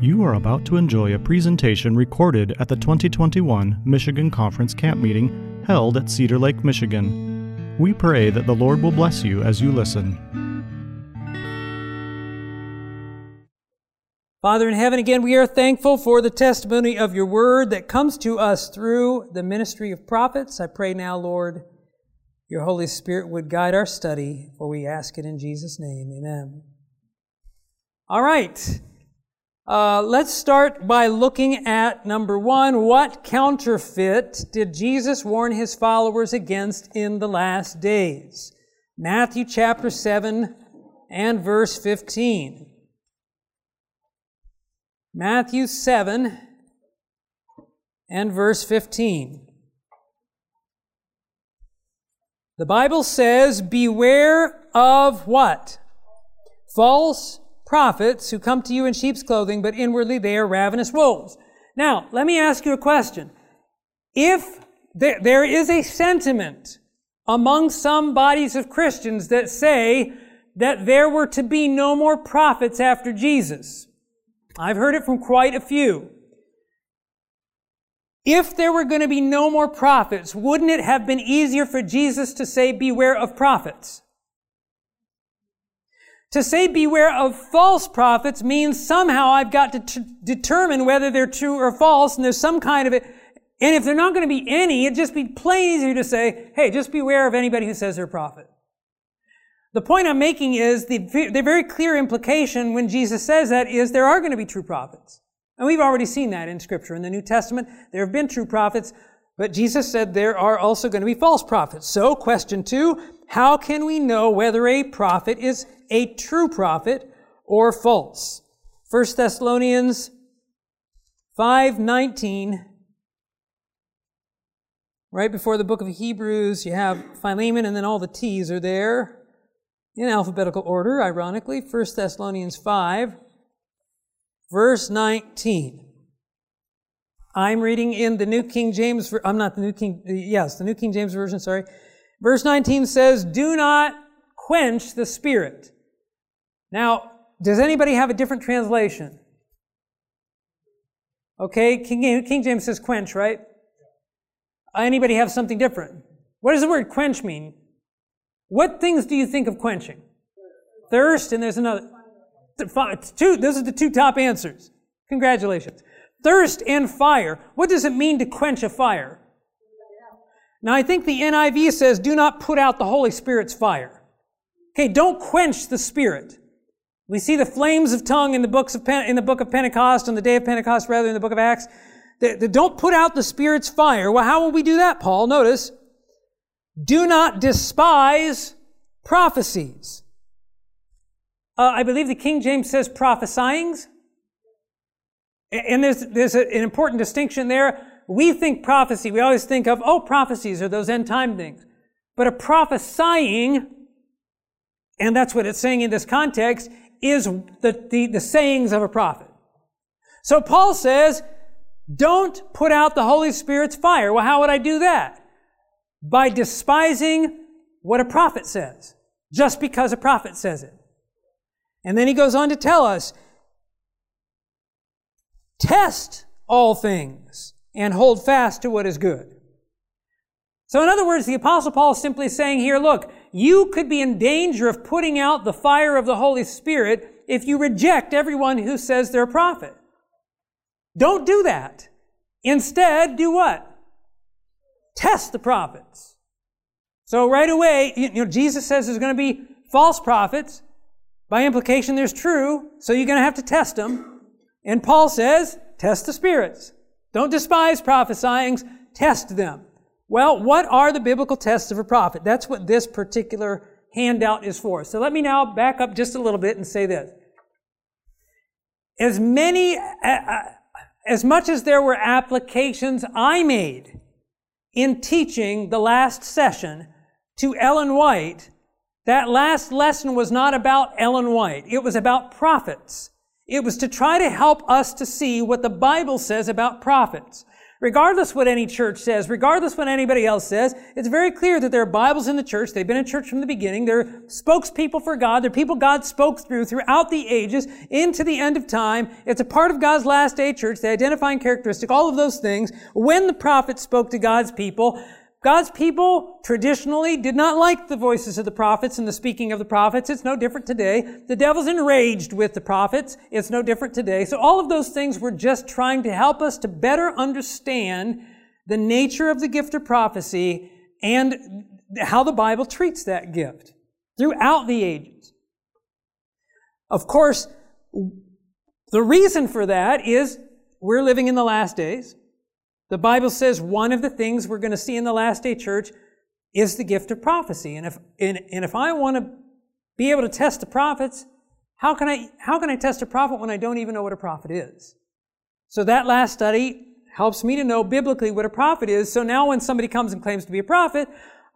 You are about to enjoy a presentation recorded at the 2021 Michigan Conference Camp Meeting held at Cedar Lake, Michigan. We pray that the Lord will bless you as you listen. Father in heaven, again, we are thankful for the testimony of your word that comes to us through the ministry of prophets. I pray now, Lord, your Holy Spirit would guide our study, for we ask it in Jesus' name. Amen. All right. Uh, let's start by looking at number one, what counterfeit did Jesus warn his followers against in the last days? Matthew chapter 7 and verse 15. Matthew 7 and verse 15. The Bible says, Beware of what? False prophets who come to you in sheep's clothing, but inwardly they are ravenous wolves. Now, let me ask you a question. If there, there is a sentiment among some bodies of Christians that say that there were to be no more prophets after Jesus, I've heard it from quite a few. If there were going to be no more prophets, wouldn't it have been easier for Jesus to say, beware of prophets? To say beware of false prophets means somehow I've got to t- determine whether they're true or false, and there's some kind of it. And if they're not going to be any, it'd just be plain easier to say, hey, just beware of anybody who says they're a prophet. The point I'm making is the, the very clear implication when Jesus says that is there are going to be true prophets. And we've already seen that in Scripture. In the New Testament, there have been true prophets, but Jesus said there are also going to be false prophets. So, question two, how can we know whether a prophet is a true prophet or false? 1 Thessalonians 5:19 Right before the book of Hebrews, you have Philemon and then all the T's are there in alphabetical order, ironically. 1 Thessalonians 5 verse 19. I'm reading in the New King James, I'm not the New King, yes, the New King James Version, sorry. Verse 19 says, do not quench the spirit. Now, does anybody have a different translation? Okay, King, King James says quench, right? Anybody have something different? What does the word quench mean? What things do you think of quenching? Thirst, and there's another. Two, those are the two top answers. Congratulations. Thirst and fire. What does it mean to quench a fire? Now, I think the NIV says, do not put out the Holy Spirit's fire. Okay, don't quench the Spirit. We see the flames of tongue in the books of Pen- in the book of Pentecost, on the day of Pentecost, rather in the book of Acts. Don't put out the Spirit's fire. Well, how will we do that, Paul? Notice, do not despise prophecies. Uh, I believe the King James says prophesyings. And there's, there's an important distinction there we think prophecy, we always think of, oh, prophecies are those end time things. But a prophesying, and that's what it's saying in this context, is the, the, the sayings of a prophet. So Paul says, don't put out the Holy Spirit's fire. Well, how would I do that? By despising what a prophet says, just because a prophet says it. And then he goes on to tell us, test all things and hold fast to what is good. So in other words, the apostle Paul is simply saying here, look, you could be in danger of putting out the fire of the Holy Spirit if you reject everyone who says they're a prophet. Don't do that. Instead, do what? Test the prophets. So right away, you know, Jesus says there's going to be false prophets. By implication, there's true. So you're going to have to test them. And Paul says, test the spirits. Don't despise prophesying, test them. Well, what are the biblical tests of a prophet? That's what this particular handout is for. So let me now back up just a little bit and say this. As many, uh, as much as there were applications I made in teaching the last session to Ellen White, that last lesson was not about Ellen White. It was about prophets. It was to try to help us to see what the Bible says about prophets. regardless what any church says, regardless what anybody else says, it's very clear that there are Bibles in the church. They've been in church from the beginning. They're spokespeople for God. They're people God spoke through throughout the ages into the end of time. It's a part of God's last day church, the identifying characteristic, all of those things. When the prophets spoke to God's people, God's people traditionally did not like the voices of the prophets and the speaking of the prophets. It's no different today. The devil's enraged with the prophets. It's no different today. So all of those things were just trying to help us to better understand the nature of the gift of prophecy and how the Bible treats that gift throughout the ages. Of course, the reason for that is we're living in the last days. The Bible says one of the things we're going to see in the last day church is the gift of prophecy. And if, and, and if I want to be able to test the prophets, how can I, how can I test a prophet when I don't even know what a prophet is? So that last study helps me to know biblically what a prophet is. So now when somebody comes and claims to be a prophet,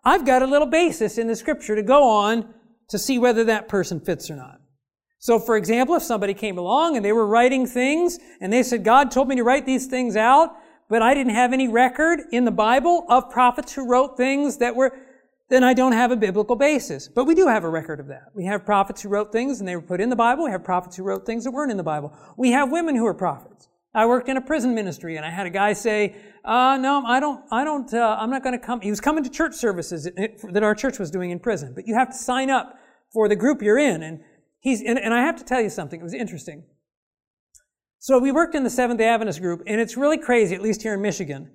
I've got a little basis in the scripture to go on to see whether that person fits or not. So for example, if somebody came along and they were writing things and they said, God told me to write these things out, but I didn't have any record in the Bible of prophets who wrote things that were, then I don't have a biblical basis. But we do have a record of that. We have prophets who wrote things and they were put in the Bible. We have prophets who wrote things that weren't in the Bible. We have women who are prophets. I worked in a prison ministry and I had a guy say, uh, no, I don't, I don't, uh, I'm not going to come. He was coming to church services that our church was doing in prison, but you have to sign up for the group you're in. And he's, and, and I have to tell you something. It was interesting. So we worked in the Seventh day Adventist group, and it's really crazy, at least here in Michigan,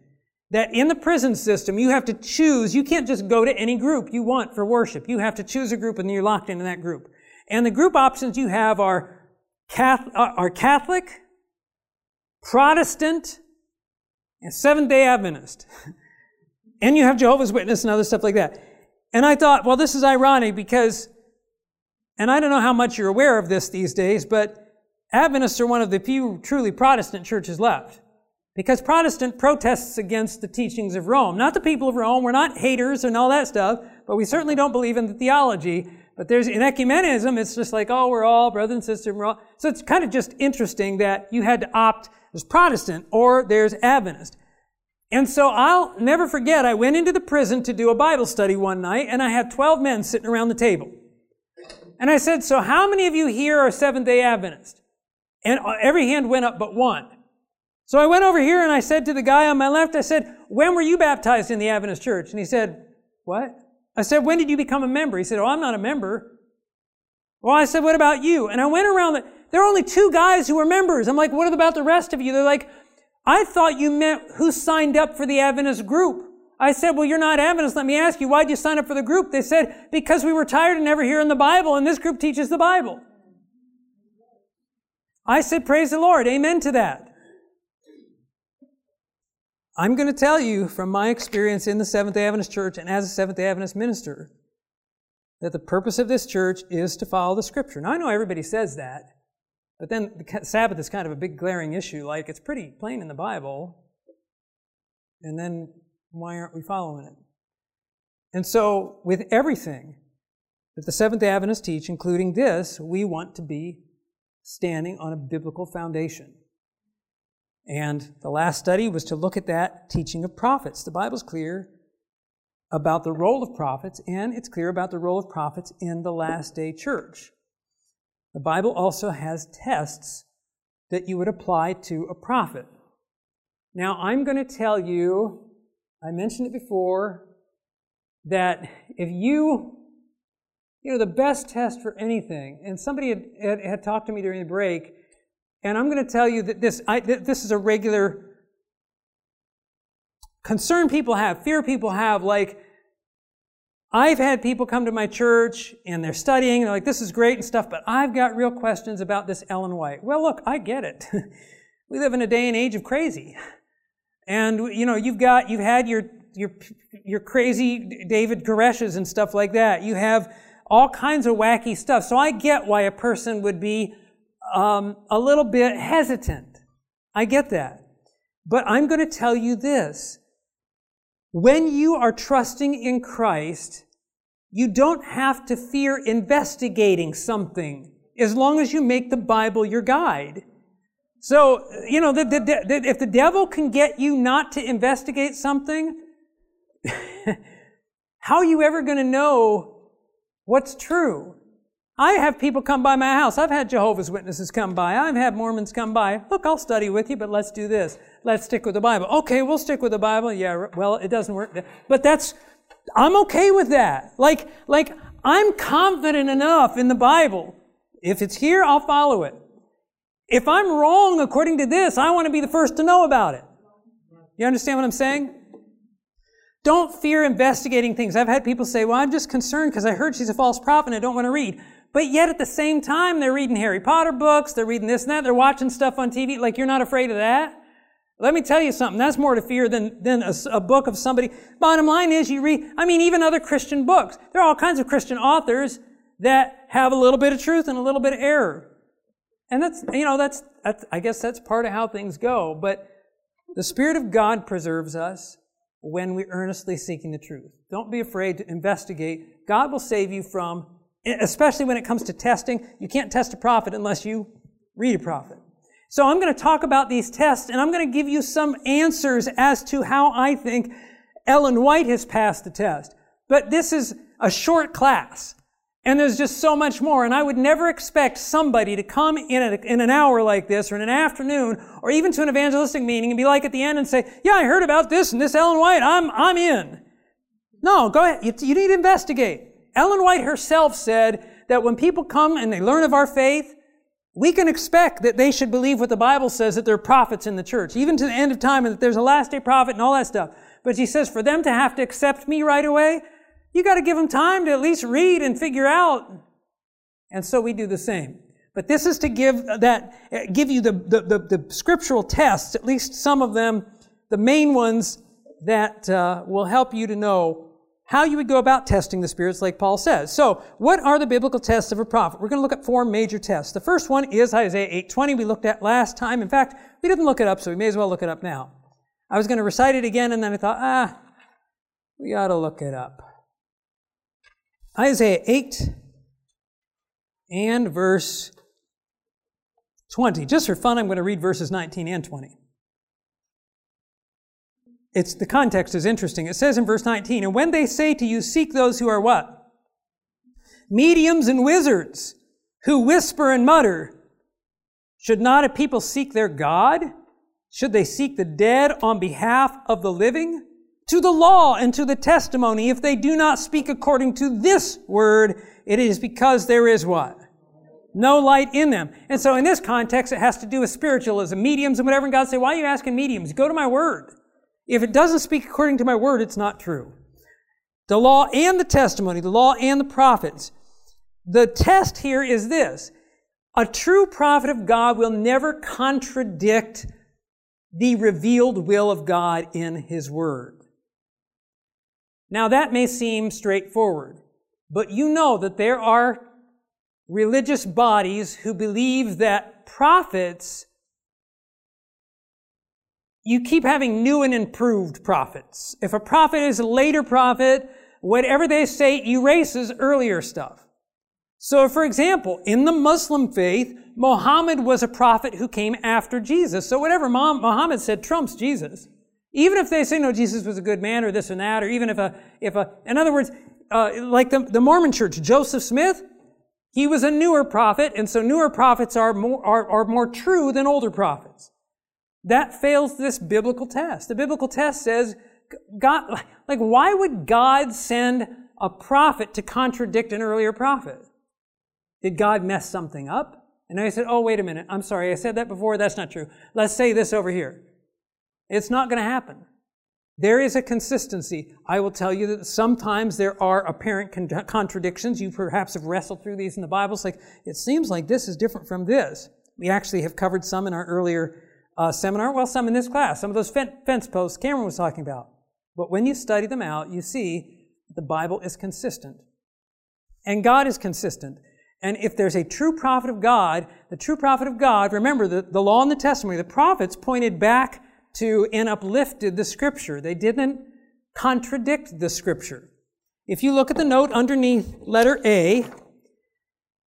that in the prison system, you have to choose, you can't just go to any group you want for worship. You have to choose a group and then you're locked into that group. And the group options you have are Catholic, uh, are Catholic Protestant, and Seventh day Adventist. and you have Jehovah's Witness and other stuff like that. And I thought, well, this is ironic because, and I don't know how much you're aware of this these days, but Adventists are one of the few truly Protestant churches left. Because Protestant protests against the teachings of Rome. Not the people of Rome. We're not haters and all that stuff, but we certainly don't believe in the theology. But there's, in ecumenism, it's just like, oh, we're all brother and sister. We're all. So it's kind of just interesting that you had to opt, there's Protestant or there's Adventist. And so I'll never forget, I went into the prison to do a Bible study one night, and I had 12 men sitting around the table. And I said, so how many of you here are Seventh day Adventist? And every hand went up but one. So I went over here and I said to the guy on my left, I said, when were you baptized in the Adventist church? And he said, what? I said, when did you become a member? He said, oh, I'm not a member. Well, I said, what about you? And I went around, the, there are only two guys who were members. I'm like, what about the rest of you? They're like, I thought you meant who signed up for the Adventist group. I said, well, you're not Adventist. Let me ask you, why'd you sign up for the group? They said, because we were tired of never hearing the Bible and this group teaches the Bible. I said, Praise the Lord. Amen to that. I'm going to tell you from my experience in the Seventh day Adventist Church and as a Seventh day Adventist minister that the purpose of this church is to follow the Scripture. Now, I know everybody says that, but then the Sabbath is kind of a big glaring issue. Like, it's pretty plain in the Bible. And then why aren't we following it? And so, with everything that the Seventh day Adventists teach, including this, we want to be standing on a biblical foundation. And the last study was to look at that teaching of prophets. The Bible's clear about the role of prophets, and it's clear about the role of prophets in the last day church. The Bible also has tests that you would apply to a prophet. Now, I'm going to tell you, I mentioned it before, that if you you know, the best test for anything, and somebody had, had, had talked to me during the break, and I'm going to tell you that this, I, this is a regular concern people have, fear people have, like, I've had people come to my church and they're studying, and they're like, this is great and stuff, but I've got real questions about this Ellen White. Well, look, I get it. we live in a day and age of crazy. And, you know, you've got, you've had your, your, your crazy David Koreshes and stuff like that. You have all kinds of wacky stuff. So I get why a person would be um, a little bit hesitant. I get that. But I'm going to tell you this. When you are trusting in Christ, you don't have to fear investigating something as long as you make the Bible your guide. So, you know, the, the, the, if the devil can get you not to investigate something, how are you ever going to know what's true? I have people come by my house. I've had Jehovah's Witnesses come by. I've had Mormons come by. Look, I'll study with you, but let's do this. Let's stick with the Bible. Okay, we'll stick with the Bible. Yeah, well, it doesn't work. But that's, I'm okay with that. Like, like, I'm confident enough in the Bible. If it's here, I'll follow it. If I'm wrong according to this, I want to be the first to know about it. You understand what I'm saying? Don't fear investigating things. I've had people say, well, I'm just concerned because I heard she's a false prophet and I don't want to read. But yet at the same time, they're reading Harry Potter books, they're reading this and that, they're watching stuff on TV. Like, you're not afraid of that? Let me tell you something. That's more to fear than, than a, a, book of somebody. Bottom line is you read, I mean, even other Christian books. There are all kinds of Christian authors that have a little bit of truth and a little bit of error. And that's, you know, that's, that's, I guess that's part of how things go. But the Spirit of God preserves us when we're earnestly seeking the truth. Don't be afraid to investigate. God will save you from, especially when it comes to testing. You can't test a prophet unless you read a prophet. So I'm going to talk about these tests and I'm going to give you some answers as to how I think Ellen White has passed the test. But this is a short class. And there's just so much more. And I would never expect somebody to come in, a, in an hour like this or in an afternoon or even to an evangelistic meeting and be like at the end and say, yeah, I heard about this and this Ellen White. I'm, I'm in. No, go ahead. You, you need to investigate. Ellen White herself said that when people come and they learn of our faith, we can expect that they should believe what the Bible says, that there are prophets in the church, even to the end of time, and that there's a last day prophet and all that stuff. But she says, for them to have to accept me right away, you got to give them time to at least read and figure out. And so we do the same. But this is to give that, give you the, the, the, the scriptural tests, at least some of them, the main ones that uh, will help you to know how you would go about testing the spirits, like Paul says. So, what are the biblical tests of a prophet? We're going to look at four major tests. The first one is Isaiah 8:20. We looked at last time. In fact, we didn't look it up, so we may as well look it up now. I was going to recite it again, and then I thought, ah, we ought to look it up. Isaiah 8 and verse 20. Just for fun, I'm going to read verses 19 and 20. It's, the context is interesting. It says in verse 19, And when they say to you, Seek those who are what? Mediums and wizards, who whisper and mutter, should not a people seek their God? Should they seek the dead on behalf of the living? To the law and to the testimony. If they do not speak according to this word, it is because there is what? No light in them. And so in this context, it has to do with spiritualism, mediums and whatever. And God say, why are you asking mediums? Go to my word. If it doesn't speak according to my word, it's not true. The law and the testimony, the law and the prophets. The test here is this. A true prophet of God will never contradict the revealed will of God in His Word. Now that may seem straightforward, but you know that there are religious bodies who believe that prophets, you keep having new and improved prophets. If a prophet is a later prophet, whatever they say erases earlier stuff. So, for example, in the Muslim faith, Muhammad was a prophet who came after Jesus. So whatever Muhammad said trumps Jesus. Even if they say, no, Jesus was a good man or this and that, or even if a, if a, in other words, uh, like the, the Mormon church, Joseph Smith, he was a newer prophet, and so newer prophets are more, are, are more true than older prophets. That fails this biblical test. The biblical test says, God, like, why would God send a prophet to contradict an earlier prophet? Did God mess something up? And I said, oh, wait a minute. I'm sorry. I said that before. That's not true. Let's say this over here. It's not going to happen. There is a consistency. I will tell you that sometimes there are apparent con- contradictions. You perhaps have wrestled through these in the Bible. It's like, it seems like this is different from this. We actually have covered some in our earlier uh, seminar. Well, some in this class. Some of those fence posts Cameron was talking about. But when you study them out, you see the Bible is consistent. And God is consistent. And if there's a true prophet of God, the true prophet of God, remember the, the law and the testimony, the prophets pointed back to and uplifted the scripture. They didn't contradict the scripture. If you look at the note underneath letter A,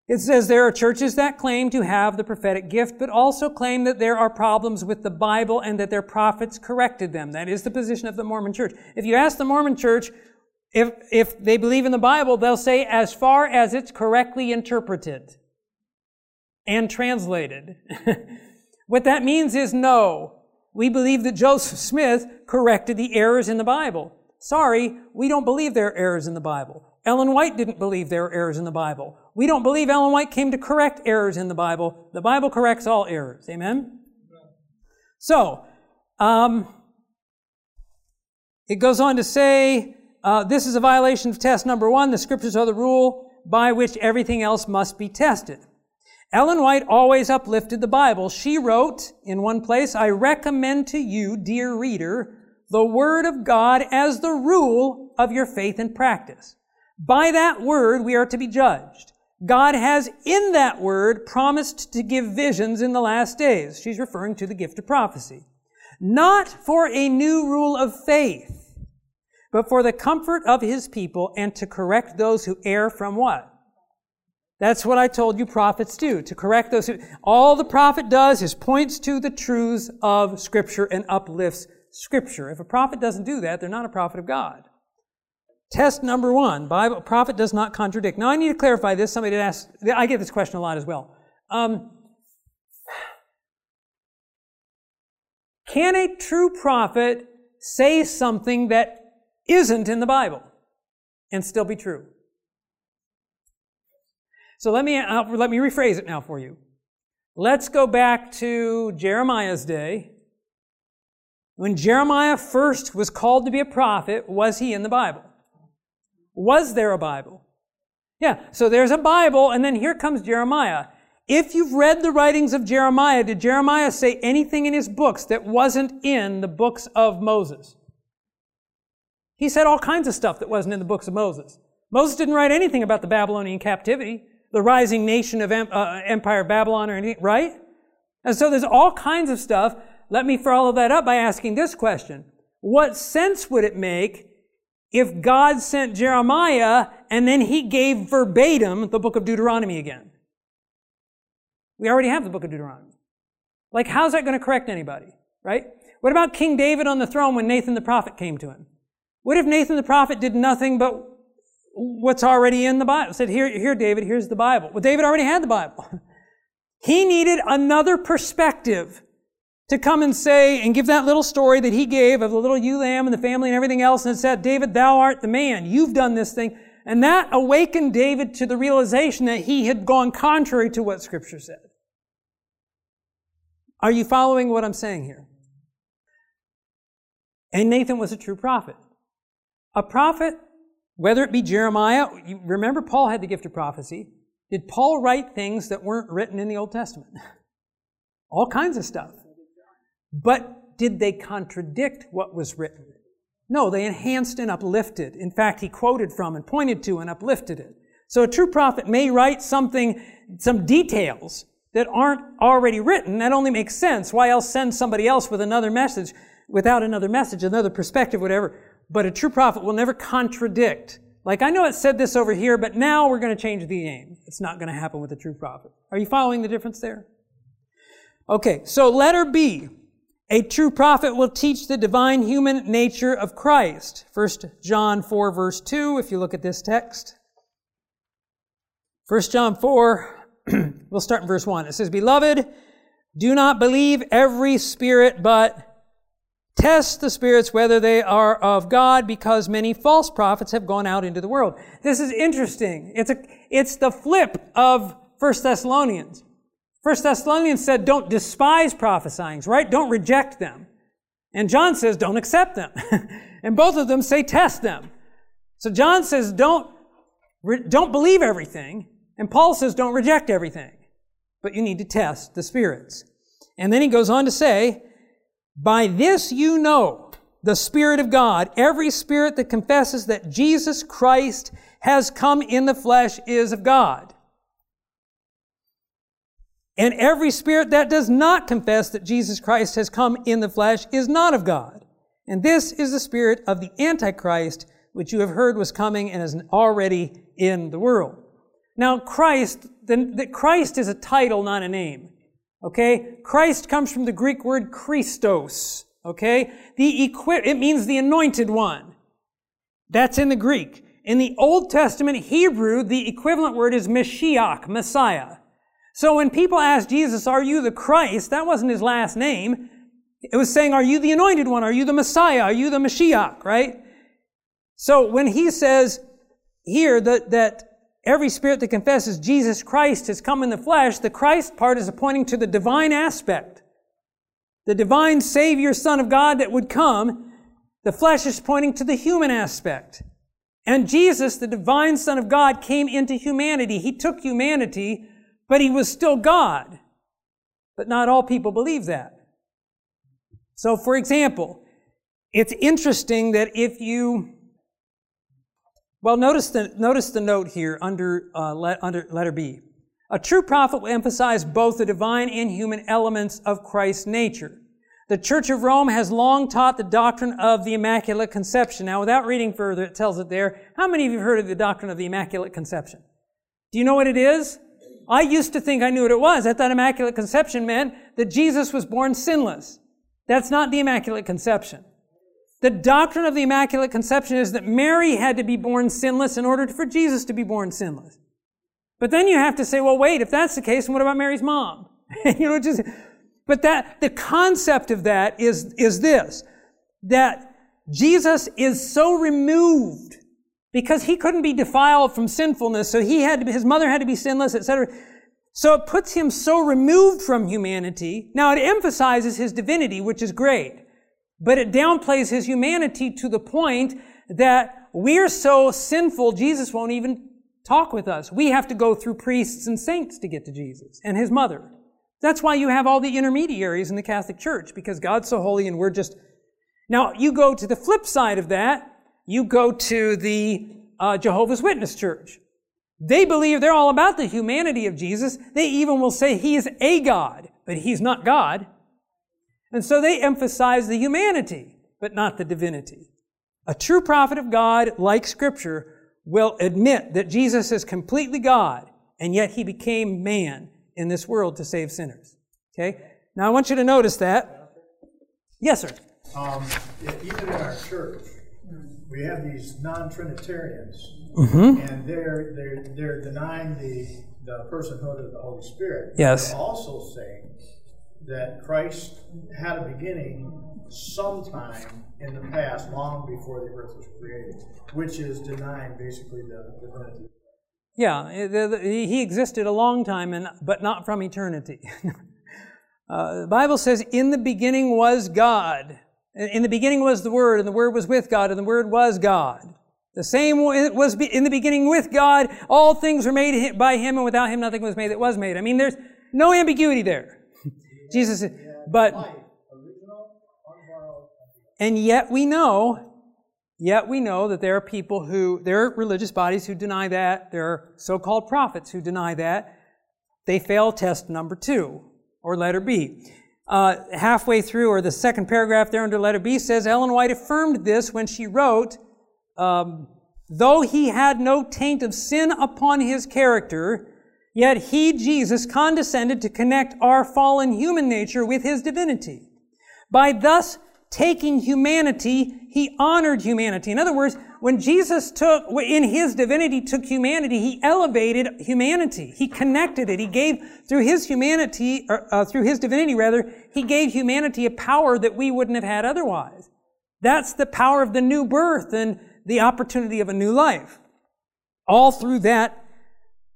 It says there are churches that claim to have the prophetic gift, but also claim that there are problems with the Bible and that their prophets corrected them. That is the position of the Mormon church. If you ask the Mormon church if, if they believe in the Bible, they'll say as far as it's correctly interpreted and translated. what that means is no. We believe that Joseph Smith corrected the errors in the Bible. Sorry, we don't believe there are errors in the Bible. Ellen White didn't believe there are errors in the Bible. We don't believe Ellen White came to correct errors in the Bible. The Bible corrects all errors. Amen? So, um, it goes on to say, uh, this is a violation of test number one. The scriptures are the rule by which everything else must be tested. Ellen White always uplifted the Bible. She wrote in one place, I recommend to you, dear reader, the Word of God as the rule of your faith and practice. By that Word we are to be judged. God has in that Word promised to give visions in the last days. She's referring to the gift of prophecy. Not for a new rule of faith, but for the comfort of His people and to correct those who err from what? That's what I told you prophets do, to correct those who, all the prophet does is points to the truths of Scripture and uplifts Scripture. If a prophet doesn't do that, they're not a prophet of God. Test number one, Bible, prophet does not contradict. Now I need to clarify this. Somebody asked, I get this question a lot as well. Um, can a true prophet say something that isn't in the Bible and still be true? So let me, uh, let me rephrase it now for you. Let's go back to Jeremiah's day. When Jeremiah first was called to be a prophet, was he in the Bible? Was there a Bible? Yeah, so there's a Bible, and then here comes Jeremiah. If you've read the writings of Jeremiah, did Jeremiah say anything in his books that wasn't in the books of Moses? He said all kinds of stuff that wasn't in the books of Moses. Moses didn't write anything about the Babylonian captivity, the rising nation of uh, Empire of Babylon or anything, right? And so there's all kinds of stuff. Let me follow that up by asking this question. What sense would it make if God sent Jeremiah and then he gave verbatim the book of Deuteronomy again? We already have the book of Deuteronomy. Like, how's that going to correct anybody? Right? What about King David on the throne when Nathan the prophet came to him? What if Nathan the prophet did nothing but what's already in the Bible? Said, here, here, David, here's the Bible. Well, David already had the Bible. he needed another perspective to come and say and give that little story that he gave of the little ewe lamb and the family and everything else and said, David, thou art the man. You've done this thing. And that awakened David to the realization that he had gone contrary to what scripture said. Are you following what I'm saying here? And Nathan was a true prophet. A prophet, whether it be Jeremiah, remember Paul had the gift of prophecy. Did Paul write things that weren't written in the Old Testament? All kinds of stuff. But did they contradict what was written? No, they enhanced and uplifted. In fact, he quoted from and pointed to and uplifted it. So a true prophet may write something, some details that aren't already written. That only makes sense. Why else send somebody else with another message, without another message, another perspective, whatever? But a true prophet will never contradict. Like, I know it said this over here, but now we're going to change the aim. It's not going to happen with a true prophet. Are you following the difference there? Okay, so letter B. A true prophet will teach the divine human nature of Christ. 1 John 4 verse 2, if you look at this text. 1 John 4, we'll start in verse 1. It says, Beloved, do not believe every spirit, but test the spirits whether they are of God, because many false prophets have gone out into the world. This is interesting. It's a, it's the flip of 1 Thessalonians. First Thessalonians said, don't despise prophesying, right? Don't reject them. And John says, don't accept them. and both of them say, test them. So John says, don't, don't believe everything. And Paul says, don't reject everything. But you need to test the spirits. And then he goes on to say, by this you know the Spirit of God. Every spirit that confesses that Jesus Christ has come in the flesh is of God. And every spirit that does not confess that Jesus Christ has come in the flesh is not of God. And this is the spirit of the Antichrist, which you have heard was coming and is already in the world. Now, Christ, the, the, Christ is a title, not a name. Okay? Christ comes from the Greek word Christos. Okay? The it means the anointed one. That's in the Greek. In the Old Testament Hebrew, the equivalent word is Mashiach, Messiah. So when people ask Jesus, are you the Christ? That wasn't his last name. It was saying, are you the anointed one? Are you the Messiah? Are you the Mashiach? Right? So when he says here that, that every spirit that confesses Jesus Christ has come in the flesh, the Christ part is pointing to the divine aspect. The divine Savior, Son of God that would come. The flesh is pointing to the human aspect. And Jesus, the divine Son of God, came into humanity. He took humanity, but he was still God. But not all people believe that. So, for example, it's interesting that if you well, notice the, notice the note here under, uh, let, under letter B. A true prophet will emphasize both the divine and human elements of Christ's nature. The Church of Rome has long taught the doctrine of the Immaculate Conception. Now, without reading further, it tells it there. How many of you have heard of the doctrine of the Immaculate Conception? Do you know what it is? I used to think I knew what it was. I thought Immaculate Conception meant that Jesus was born sinless. That's not the Immaculate Conception. The doctrine of the Immaculate Conception is that Mary had to be born sinless in order for Jesus to be born sinless. But then you have to say, well, wait, if that's the case, what about Mary's mom? you know, just, but that, the concept of that is, is this, that Jesus is so removed because he couldn't be defiled from sinfulness, so he had to, be, his mother had to be sinless, etc. So it puts him so removed from humanity. Now it emphasizes his divinity, which is great. But it downplays his humanity to the point that we're so sinful, Jesus won't even talk with us. We have to go through priests and saints to get to Jesus and his mother. That's why you have all the intermediaries in the Catholic Church, because God's so holy and we're just. Now, you go to the flip side of that, you go to the uh, Jehovah's Witness Church. They believe they're all about the humanity of Jesus. They even will say he is a God, but he's not God. And so they emphasize the humanity, but not the divinity. A true prophet of God, like Scripture, will admit that Jesus is completely God, and yet he became man in this world to save sinners. Okay? Now I want you to notice that. Yes, sir. Um, even in our church, we have these non-Trinitarians, mm-hmm. and they're they're they're denying the the personhood of the Holy Spirit. Yes. They're also saying that Christ had a beginning sometime in the past, long before the earth was created, which is denying basically the divinity. Yeah, he existed a long time, and, but not from eternity. uh, the Bible says, In the beginning was God. In the beginning was the Word, and the Word was with God, and the Word was God. The same it was in the beginning with God. All things were made by Him, and without Him nothing was made that was made. I mean, there's no ambiguity there. Jesus, but, and yet we know, yet we know that there are people who, there are religious bodies who deny that. There are so-called prophets who deny that. They fail test number two, or letter B. Uh, halfway through, or the second paragraph there under letter B says, Ellen White affirmed this when she wrote, um, though he had no taint of sin upon his character, Yet he, Jesus, condescended to connect our fallen human nature with his divinity. By thus taking humanity, he honored humanity. In other words, when Jesus took, in his divinity, took humanity, he elevated humanity. He connected it. He gave, through his humanity, or, uh, through his divinity rather, he gave humanity a power that we wouldn't have had otherwise. That's the power of the new birth and the opportunity of a new life. All through that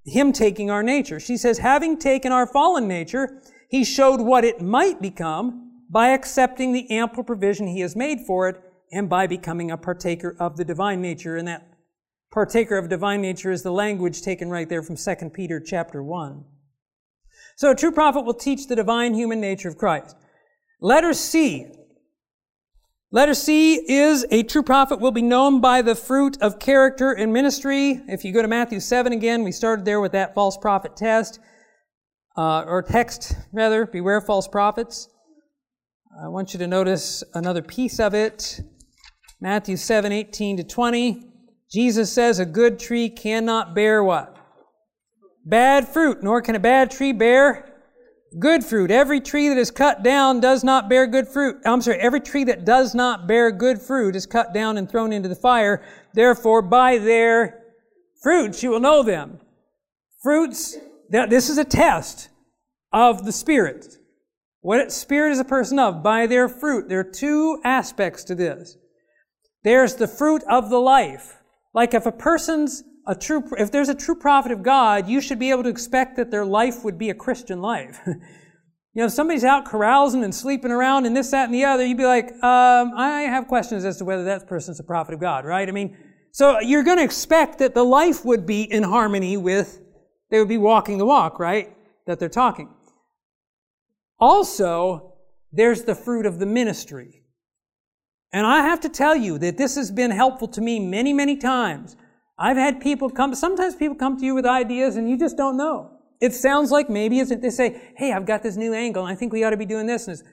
him taking our nature. She says, having taken our fallen nature, he showed what it might become by accepting the ample provision he has made for it and by becoming a partaker of the divine nature. And that partaker of divine nature is the language taken right there from 2 Peter chapter 1. So a true prophet will teach the divine human nature of Christ. Letter C. Letter C is a true prophet will be known by the fruit of character and ministry. If you go to Matthew 7 again, we started there with that false prophet test, uh, or text rather, beware false prophets. I want you to notice another piece of it. Matthew 7, 18 to 20. Jesus says a good tree cannot bear what? bad fruit, nor can a bad tree bear good fruit. Every tree that is cut down does not bear good fruit. I'm sorry, every tree that does not bear good fruit is cut down and thrown into the fire. Therefore, by their fruits you will know them. Fruits, this is a test of the Spirit. What spirit is a person of? By their fruit. There are two aspects to this. There's the fruit of the life. Like if a person's a true, if there's a true prophet of God, you should be able to expect that their life would be a Christian life. you know, if somebody's out carousing and sleeping around and this, that, and the other, you'd be like, um, I have questions as to whether that person's a prophet of God, right? I mean, so you're going to expect that the life would be in harmony with, they would be walking the walk, right? That they're talking. Also, there's the fruit of the ministry. And I have to tell you that this has been helpful to me many, many times. I've had people come, sometimes people come to you with ideas and you just don't know. It sounds like maybe isn't, they say, hey, I've got this new angle and I think we ought to be doing this. And it's,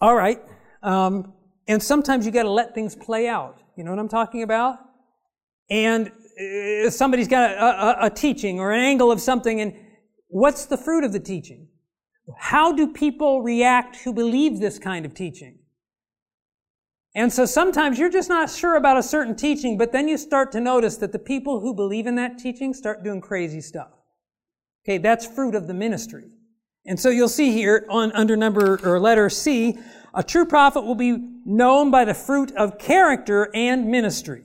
all right. Um, and sometimes you got to let things play out. You know what I'm talking about? And uh, somebody's got a, a, a teaching or an angle of something and what's the fruit of the teaching? How do people react who believe this kind of teaching? And so sometimes you're just not sure about a certain teaching, but then you start to notice that the people who believe in that teaching start doing crazy stuff. Okay, that's fruit of the ministry. And so you'll see here on under number or letter C, a true prophet will be known by the fruit of character and ministry.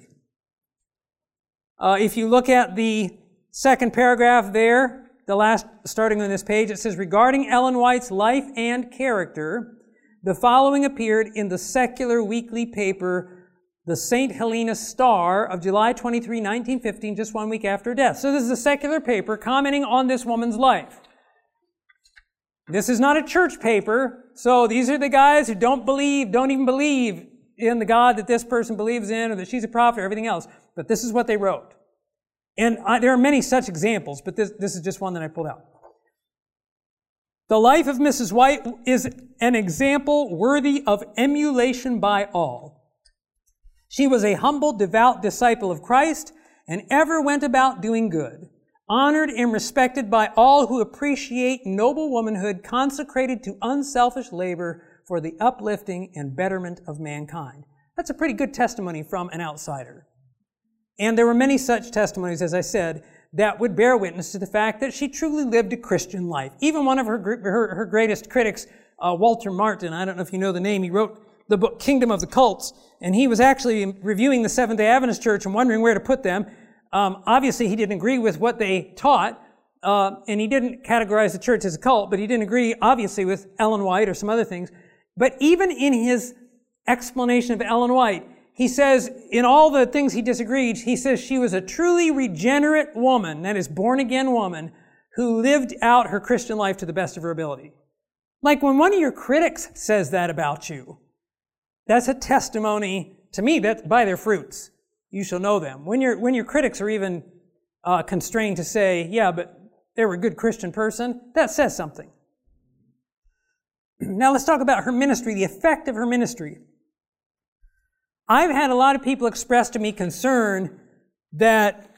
Uh, if you look at the second paragraph there, the last starting on this page, it says regarding Ellen White's life and character, the following appeared in the secular weekly paper, the St. Helena Star of July 23, 1915, just one week after death. So this is a secular paper commenting on this woman's life. This is not a church paper, so these are the guys who don't believe, don't even believe in the God that this person believes in or that she's a prophet or everything else. But this is what they wrote. And I, there are many such examples, but this, this is just one that I pulled out. The life of Mrs. White is an example worthy of emulation by all. She was a humble, devout disciple of Christ and ever went about doing good, honored and respected by all who appreciate noble womanhood consecrated to unselfish labor for the uplifting and betterment of mankind. That's a pretty good testimony from an outsider. And there were many such testimonies, as I said, that would bear witness to the fact that she truly lived a Christian life. Even one of her, her, her greatest critics, uh, Walter Martin, I don't know if you know the name, he wrote the book Kingdom of the Cults, and he was actually reviewing the Seventh day Adventist Church and wondering where to put them. Um, obviously, he didn't agree with what they taught, uh, and he didn't categorize the church as a cult, but he didn't agree, obviously, with Ellen White or some other things. But even in his explanation of Ellen White, he says, in all the things he disagreed, he says she was a truly regenerate woman, that is, born again woman, who lived out her Christian life to the best of her ability. Like when one of your critics says that about you, that's a testimony to me that by their fruits you shall know them. When, your when your critics are even uh, constrained to say, yeah, but they were a good Christian person, that says something. Now let's talk about her ministry, the effect of her ministry. I've had a lot of people express to me concern that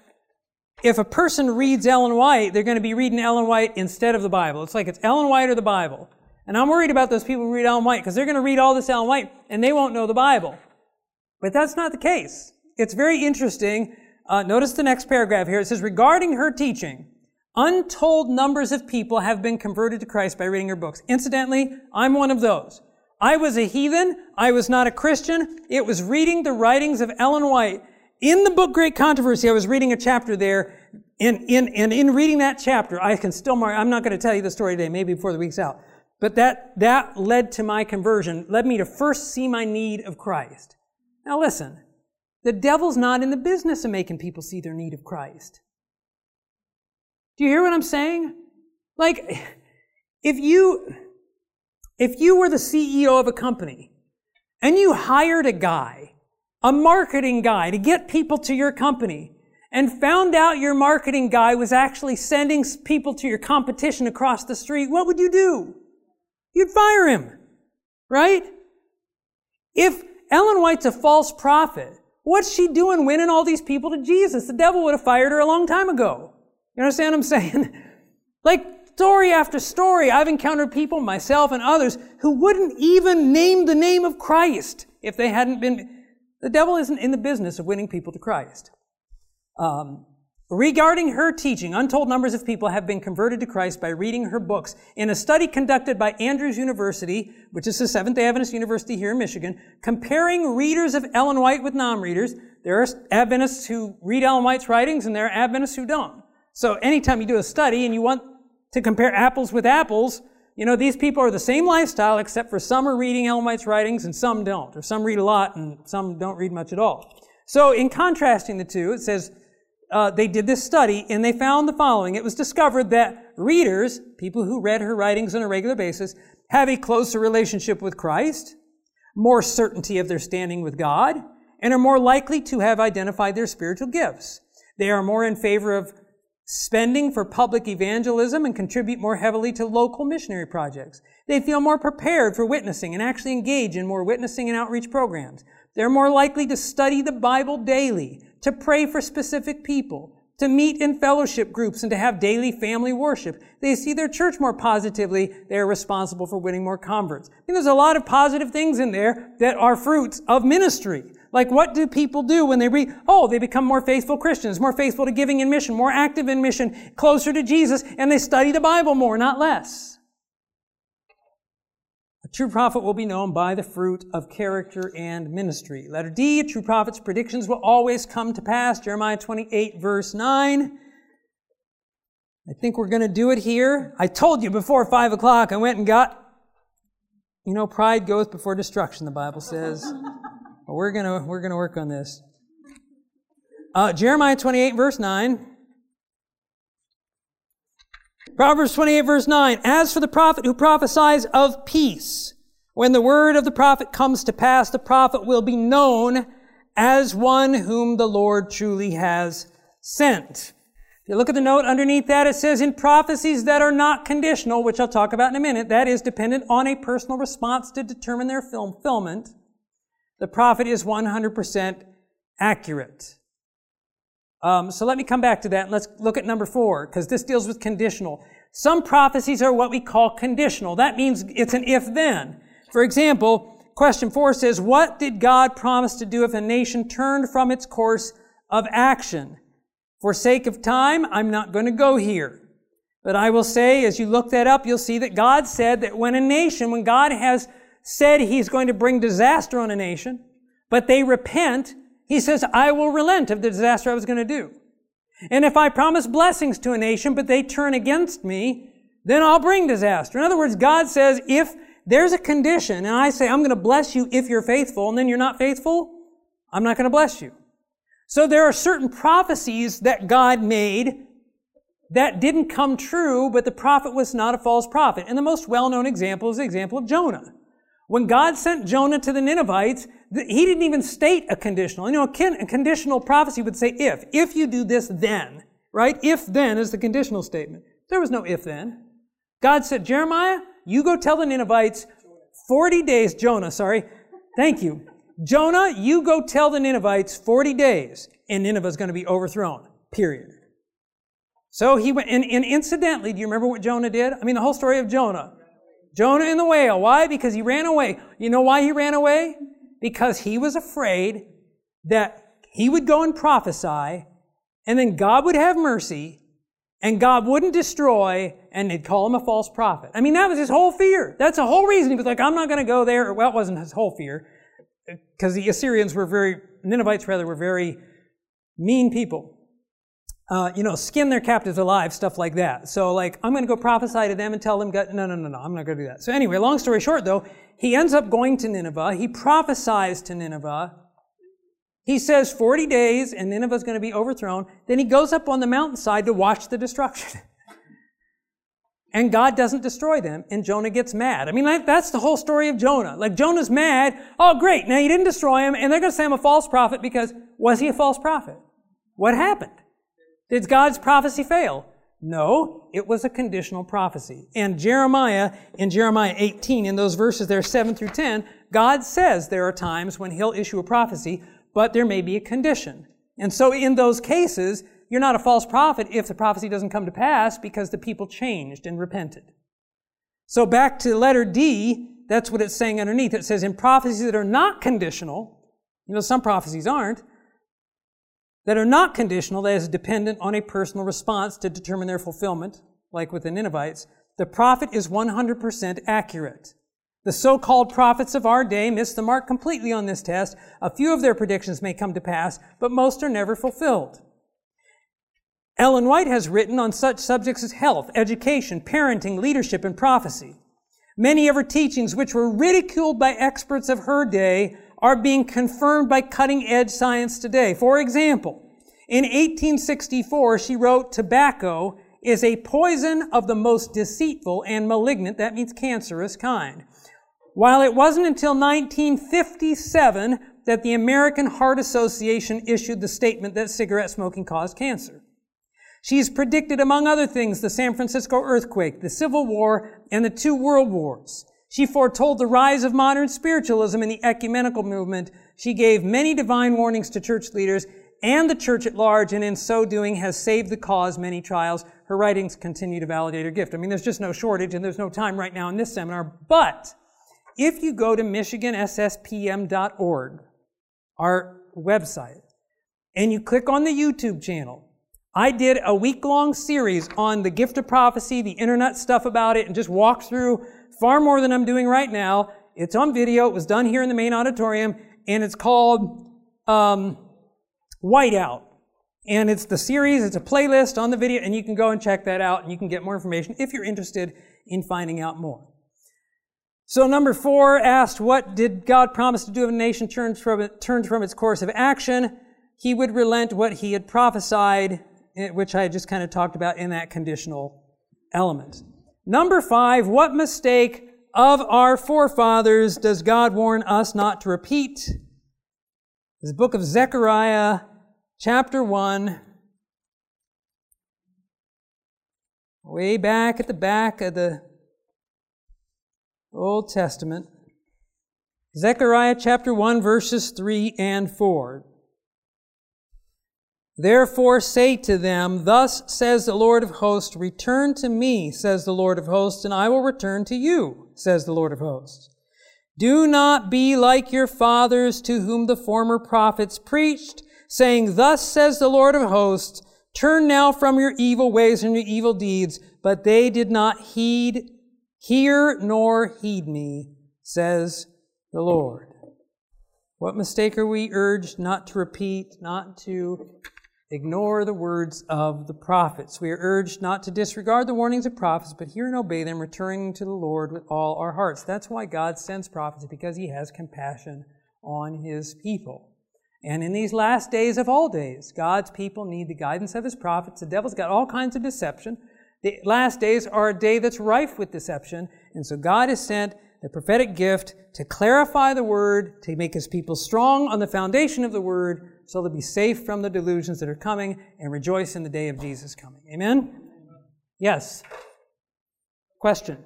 if a person reads Ellen White, they're going to be reading Ellen White instead of the Bible. It's like it's Ellen White or the Bible. And I'm worried about those people who read Ellen White because they're going to read all this Ellen White and they won't know the Bible. But that's not the case. It's very interesting. Uh, notice the next paragraph here. It says, regarding her teaching, untold numbers of people have been converted to Christ by reading her books. Incidentally, I'm one of those. I was a heathen. I was not a Christian. It was reading the writings of Ellen White. In the book Great Controversy, I was reading a chapter there. And in, in, in reading that chapter, I can still mark, I'm not going to tell you the story today, maybe before the week's out. But that, that led to my conversion, led me to first see my need of Christ. Now listen, the devil's not in the business of making people see their need of Christ. Do you hear what I'm saying? Like, if you, if you were the CEO of a company and you hired a guy, a marketing guy to get people to your company and found out your marketing guy was actually sending people to your competition across the street, what would you do? You'd fire him, right? If Ellen White's a false prophet, what's she doing winning all these people to Jesus? The devil would have fired her a long time ago. You understand what I'm saying? like story after story, I've encountered people, myself and others, who wouldn't even name the name of Christ if they hadn't been. The devil isn't in the business of winning people to Christ. Um, Regarding her teaching, untold numbers of people have been converted to Christ by reading her books. In a study conducted by Andrews University, which is the Seventh day Adventist University here in Michigan, comparing readers of Ellen White with non-readers, there are Adventists who read Ellen White's writings and there are Adventists who don't. So anytime you do a study and you want to compare apples with apples, you know, these people are the same lifestyle except for some are reading Ellen White's writings and some don't, or some read a lot and some don't read much at all. So in contrasting the two, it says, uh, they did this study and they found the following. It was discovered that readers, people who read her writings on a regular basis, have a closer relationship with Christ, more certainty of their standing with God, and are more likely to have identified their spiritual gifts. They are more in favor of spending for public evangelism and contribute more heavily to local missionary projects. They feel more prepared for witnessing and actually engage in more witnessing and outreach programs. They're more likely to study the Bible daily, to pray for specific people, to meet in fellowship groups and to have daily family worship. They see their church more positively. They are responsible for winning more converts. I mean, there's a lot of positive things in there that are fruits of ministry. Like what do people do when they read? Oh, they become more faithful Christians, more faithful to giving in mission, more active in mission, closer to Jesus, and they study the Bible more, not less. A true prophet will be known by the fruit of character and ministry. Letter D, a true prophet's predictions will always come to pass. Jeremiah 28 verse 9. I think we're going to do it here. I told you before 5 o'clock, I went and got, you know, pride goes before destruction, the Bible says. but we're going to, we're going to work on this. Uh, Jeremiah 28 verse 9. Proverbs 28 verse 9. As for the prophet who prophesies of peace, when the word of the prophet comes to pass, the prophet will be known as one whom the Lord truly has sent. If you look at the note underneath that, it says in prophecies that are not conditional, which I'll talk about in a minute, that is dependent on a personal response to determine their fulfillment, the prophet is 100% accurate. Um, so let me come back to that and let's look at number four, because this deals with conditional. Some prophecies are what we call conditional. That means it's an if-then. For example, question four says, what did God promise to do if a nation turned from its course of action? For sake of time, I'm not going to go here. But I will say, as you look that up, you'll see that God said that when a nation, when God has said he's going to bring disaster on a nation, but they repent, he says, I will relent of the disaster I was going to do. And if I promise blessings to a nation, but they turn against me, then I'll bring disaster. In other words, God says, if there's a condition, and I say, I'm going to bless you if you're faithful, and then you're not faithful, I'm not going to bless you. So there are certain prophecies that God made that didn't come true, but the prophet was not a false prophet. And the most well-known example is the example of Jonah. When God sent Jonah to the Ninevites, he didn't even state a conditional. You know, a conditional prophecy would say if. If you do this, then. Right? If then is the conditional statement. There was no if then. God said, Jeremiah, you go tell the Ninevites 40 days, Jonah, sorry. Thank you. Jonah, you go tell the Ninevites 40 days and Nineveh's going to be overthrown. Period. So he went, and, and incidentally, do you remember what Jonah did? I mean, the whole story of Jonah. Jonah and the whale. Why? Because he ran away. You know why he ran away? Because he was afraid that he would go and prophesy, and then God would have mercy, and God wouldn't destroy, and they'd call him a false prophet. I mean, that was his whole fear. That's the whole reason. He was like, I'm not going to go there. Well, it wasn't his whole fear, because the Assyrians were very, Ninevites rather, were very mean people uh, you know, skin their captives alive, stuff like that. So, like, I'm going to go prophesy to them and tell them, no, no, no, no, I'm not going to do that. So, anyway, long story short, though, he ends up going to Nineveh. He prophesies to Nineveh. He says 40 days and Nineveh's going to be overthrown. Then he goes up on the mountainside to watch the destruction. and God doesn't destroy them, and Jonah gets mad. I mean, that's the whole story of Jonah. Like, Jonah's mad. Oh, great. Now, he didn't destroy him, and they're going to say I'm a false prophet because was he a false prophet? What happened? Did God's prophecy fail? No, it was a conditional prophecy. And Jeremiah, in Jeremiah 18, in those verses there, 7 through 10, God says there are times when He'll issue a prophecy, but there may be a condition. And so in those cases, you're not a false prophet if the prophecy doesn't come to pass because the people changed and repented. So back to letter D, that's what it's saying underneath. It says in prophecies that are not conditional, you know, some prophecies aren't, that are not conditional, that is dependent on a personal response to determine their fulfillment, like with the Ninevites, the prophet is 100% accurate. The so-called prophets of our day miss the mark completely on this test. A few of their predictions may come to pass, but most are never fulfilled. Ellen White has written on such subjects as health, education, parenting, leadership, and prophecy. Many of her teachings, which were ridiculed by experts of her day, are being confirmed by cutting edge science today. For example, in 1864, she wrote, tobacco is a poison of the most deceitful and malignant, that means cancerous kind. While it wasn't until 1957 that the American Heart Association issued the statement that cigarette smoking caused cancer. She's predicted, among other things, the San Francisco earthquake, the Civil War, and the two world wars. She foretold the rise of modern spiritualism and the ecumenical movement. She gave many divine warnings to church leaders and the church at large, and in so doing has saved the cause many trials. Her writings continue to validate her gift. I mean, there's just no shortage, and there's no time right now in this seminar, but if you go to michigansspm.org, our website, and you click on the YouTube channel, I did a week long series on the gift of prophecy, the internet stuff about it, and just walk through far more than I'm doing right now. It's on video. It was done here in the main auditorium, and it's called um, Whiteout. And it's the series, it's a playlist on the video, and you can go and check that out, and you can get more information if you're interested in finding out more. So number four asked, what did God promise to do if a nation turns from, it, turns from its course of action? He would relent what he had prophesied, eh, which I just kind of talked about in that conditional element. Number five, what mistake of our forefathers does God warn us not to repeat? This book of Zechariah, chapter 1, way back at the back of the Old Testament. Zechariah chapter 1 verses 3 and 4. Therefore say to them, Thus says the Lord of hosts, Return to me, says the Lord of hosts, and I will return to you, says the Lord of hosts. Do not be like your fathers to whom the former prophets preached, saying, Thus says the Lord of hosts, Turn now from your evil ways and your evil deeds. But they did not heed Hear nor heed me, says the Lord. What mistake are we urged not to repeat, not to ignore the words of the prophets? We are urged not to disregard the warnings of prophets, but hear and obey them, returning to the Lord with all our hearts. That's why God sends prophets, because he has compassion on his people. And in these last days of all days, God's people need the guidance of his prophets. The devil's got all kinds of deception. The last days are a day that's rife with deception. And so God has sent the prophetic gift to clarify the word, to make his people strong on the foundation of the word, so they'll be safe from the delusions that are coming and rejoice in the day of Jesus coming. Amen? Yes. Question.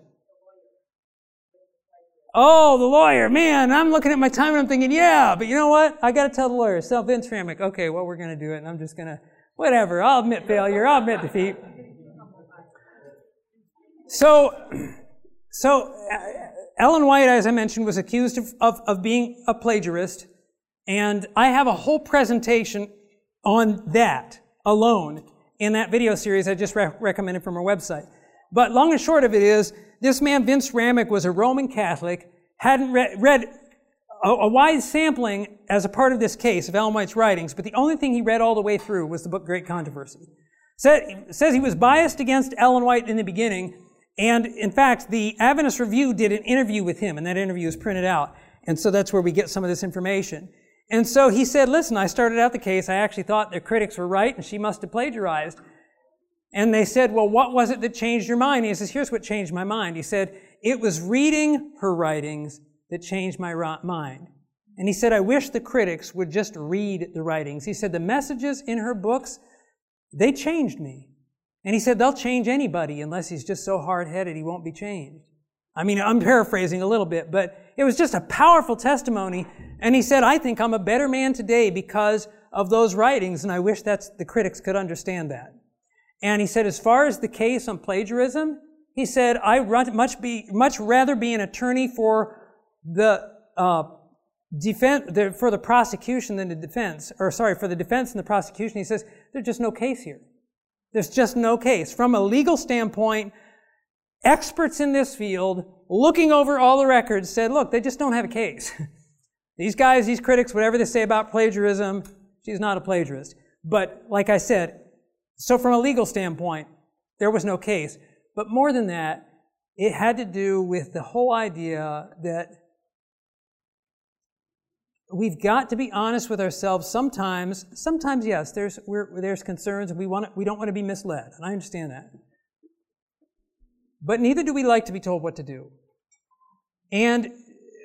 Oh, the lawyer, man, I'm looking at my time and I'm thinking, yeah, but you know what? I got to tell the lawyer, so Vince Ramik, okay, well, we're going to do it, and I'm just going to, whatever, I'll admit failure, I'll admit defeat. So, so uh, Ellen White, as I mentioned, was accused of, of, of being a plagiarist, and I have a whole presentation on that alone in that video series I just re- recommended from our website. But long and short of it is, this man, Vince Ramik, was a Roman Catholic, hadn't re- read a, a, wide sampling as a part of this case of Ellen White's writings, but the only thing he read all the way through was the book Great Controversy. Said, says he was biased against Ellen White in the beginning, and in fact, the Adventist Review did an interview with him, and that interview is printed out. And so that's where we get some of this information. And so he said, listen, I started out the case. I actually thought the critics were right, and she must have plagiarized. And they said, well, what was it that changed your mind? He says, here's what changed my mind. He said, it was reading her writings that changed my mind. And he said, I wish the critics would just read the writings. He said, the messages in her books, they changed me. And he said, they'll change anybody unless he's just so hard headed he won't be changed. I mean, I'm paraphrasing a little bit, but it was just a powerful testimony. And he said, I think I'm a better man today because of those writings, and I wish that's, the critics could understand that. And he said, as far as the case on plagiarism, he said, I much be, much rather be an attorney for the, uh, defense, the, for the prosecution than the defense, or sorry, for the defense and the prosecution. He says, there's just no case here. There's just no case. From a legal standpoint, experts in this field, looking over all the records, said, look, they just don't have a case. these guys, these critics, whatever they say about plagiarism, she's not a plagiarist. But like I said, so from a legal standpoint, there was no case. But more than that, it had to do with the whole idea that we've got to be honest with ourselves sometimes. Sometimes, yes, there's, there's concerns we, want we don't want to be misled. And I understand that. But neither do we like to be told what to do. And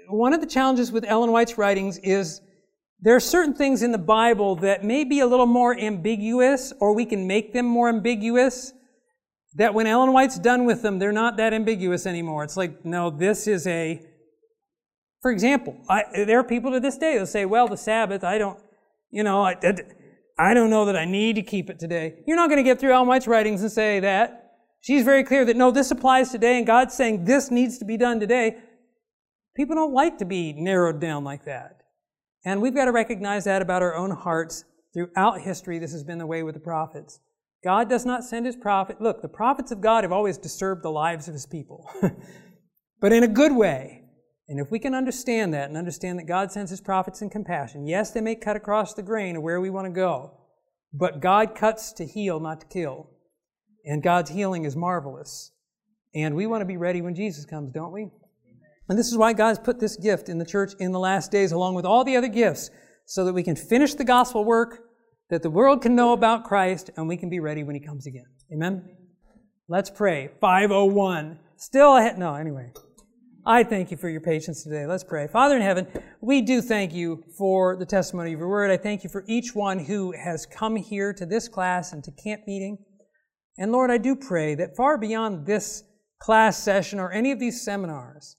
one of the challenges with Ellen White's writings is there are certain things in the Bible that may be a little more ambiguous, or we can make them more ambiguous, that when Ellen White's done with them, they're not that ambiguous anymore. It's like, no, this is a for example, I, there are people to this day that say, well, the Sabbath, I don't, you know, I, I don't know that I need to keep it today. You're not going to get through Ellen White's writings and say that. She's very clear that no, this applies today, and God's saying this needs to be done today. People don't like to be narrowed down like that. And we've got to recognize that about our own hearts. Throughout history, this has been the way with the prophets. God does not send his prophet. Look, the prophets of God have always disturbed the lives of his people, but in a good way. And if we can understand that and understand that God sends his prophets in compassion, yes, they may cut across the grain of where we want to go, but God cuts to heal, not to kill. And God's healing is marvelous. And we want to be ready when Jesus comes, don't we? And this is why God's put this gift in the church in the last days, along with all the other gifts, so that we can finish the gospel work, that the world can know about Christ, and we can be ready when He comes again. Amen? Let's pray. 501. Still ahead. No, anyway. I thank you for your patience today. Let's pray. Father in heaven, we do thank you for the testimony of your word. I thank you for each one who has come here to this class and to camp meeting. And Lord, I do pray that far beyond this class session or any of these seminars,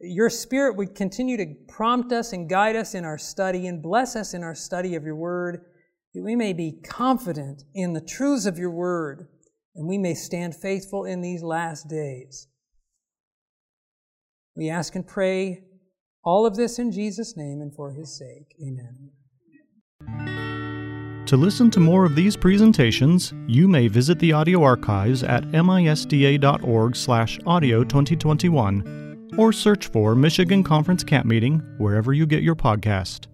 your Spirit would continue to prompt us and guide us in our study and bless us in our study of your word, that we may be confident in the truths of your word and we may stand faithful in these last days. We ask and pray all of this in Jesus' name and for his sake. Amen. To listen to more of these presentations, you may visit the audio archives at misda.org/audio2021 or search for Michigan Conference Camp Meeting wherever you get your podcast.